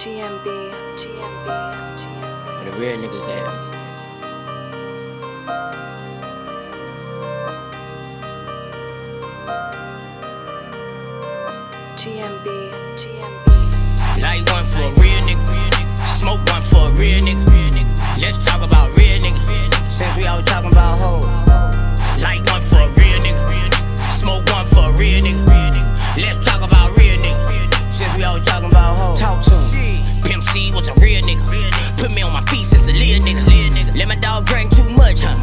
GMB, GMB, GMB. Where the real niggas at? GMB, GMB. Light one for a real nigga. Smoke one for a real my feet since a little nigga. Let my dog drink too much, huh?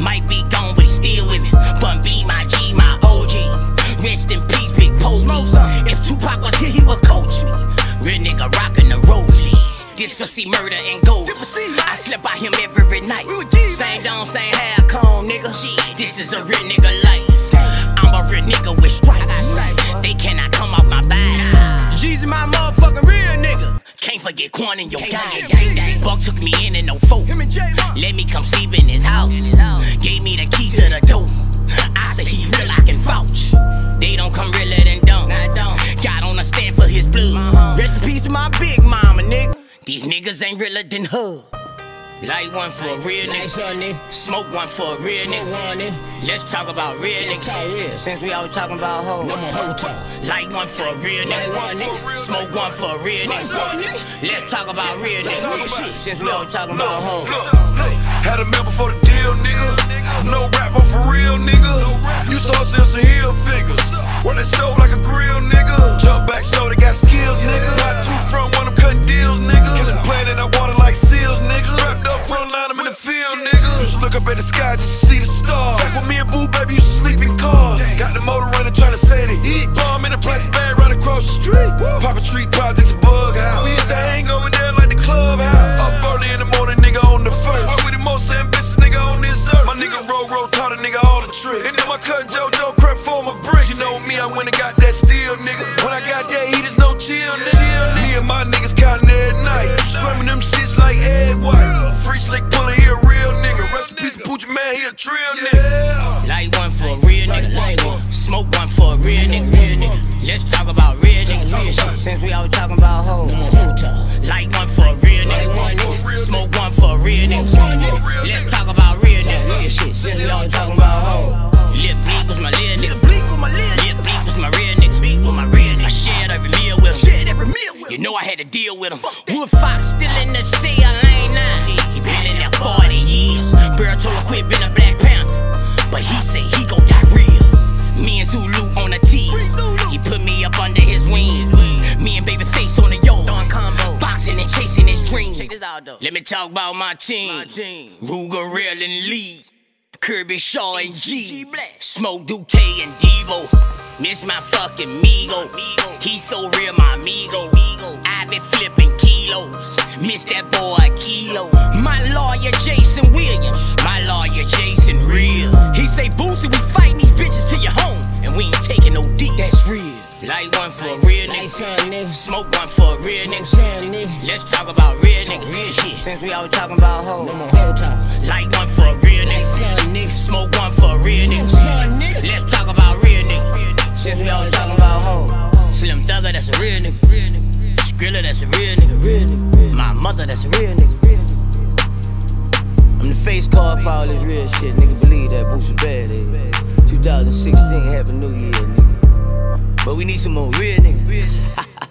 Might be gone, but he still with me. Bun B, my G, my OG. Rest in peace, big Posey. If Tupac was here, he would coach me. Real nigga rockin' the road. This for see murder and gold. I slip by him every night. Same dome, same hair cone, nigga. This is a real nigga life. I'm a real nigga with stripes. Can't forget Quan in your guy. Buck took me in and no folk. Let me come sleep in his house. Gave me the keys to the door. I said he real, I can vouch. They don't come realer than don't. God on a stand for his blood. Uh-huh. Rest in peace to my big mama, nigga. These niggas ain't realer than her. Light one for a real nigga. Smoke one for a real nigga. Let's talk about real nigga. Since we always talking about hoes. Light one for a real nigga. Smoke one for a real nigga. Let's talk about real nigga. Since we always talking about hoes. Had a member for the deal, nigga. No rapper for real, nigga. Used to hustle some heel figures. Where they stove like The field, nigga. Used to look up at the sky just to see the stars. Back when me and Boo Baby used to sleep in cars. Got the motor running, trying to say the heat. Bomb in a plastic bag right across the street. Papa Street Projects, a bug house. We used to hang over there like the clubhouse. Up early in the morning, nigga on the first. Why we the most ambitious nigga on this earth? My nigga roll, roll, taught a nigga all the tricks. And then my cousin JoJo crept for my bricks. You know me, I went and got that steel, nigga. When I got that heat, there's no chill, nigga. Me and my niggas counting every night. Screaming them shits like egg white. Free slick trill nigga. Light one for a real nigga. Smoke one for a real nigga. Let's talk about real nigga. Since we always talking about hoes. Light one for a real nigga. Smoke one for a real nigga. Let's talk about real nigga. Shit Since we always talking about hoes. Lip bleak was my little nigga. Lip bleak was my real nigga. I shared every meal with him. You know I had to deal with him. Woodfox still in the sea, I lane nine. He been in there 40 years. Girl told him quit being a Let me talk about my team. Ruger, Real, and Lee. Kirby Shaw and G. Smoke Duque and Devo. Miss my fucking Migo. He so real, my amigo. I been flipping kilos. Miss that boy Kilo. My lawyer Jason Williams. My lawyer Jason Real. He say Boosie, we fighting these real nigga. Let's talk about real nigga. Real shit. Since we always talking about hoes. Light one for a real nigga. Smoke one for a real nigga. Let's talk about real nigga. Since we always talking about hoes. Slim Thugger, that's a real nigga. Skrilla, that's a real nigga. Real nigga. My mother, that's a real nigga. I'm the face card for all this real shit. Nigga, believe that Boosie bad. Eh? 2016, Happy New Year, nigga. But we need some more real niggas.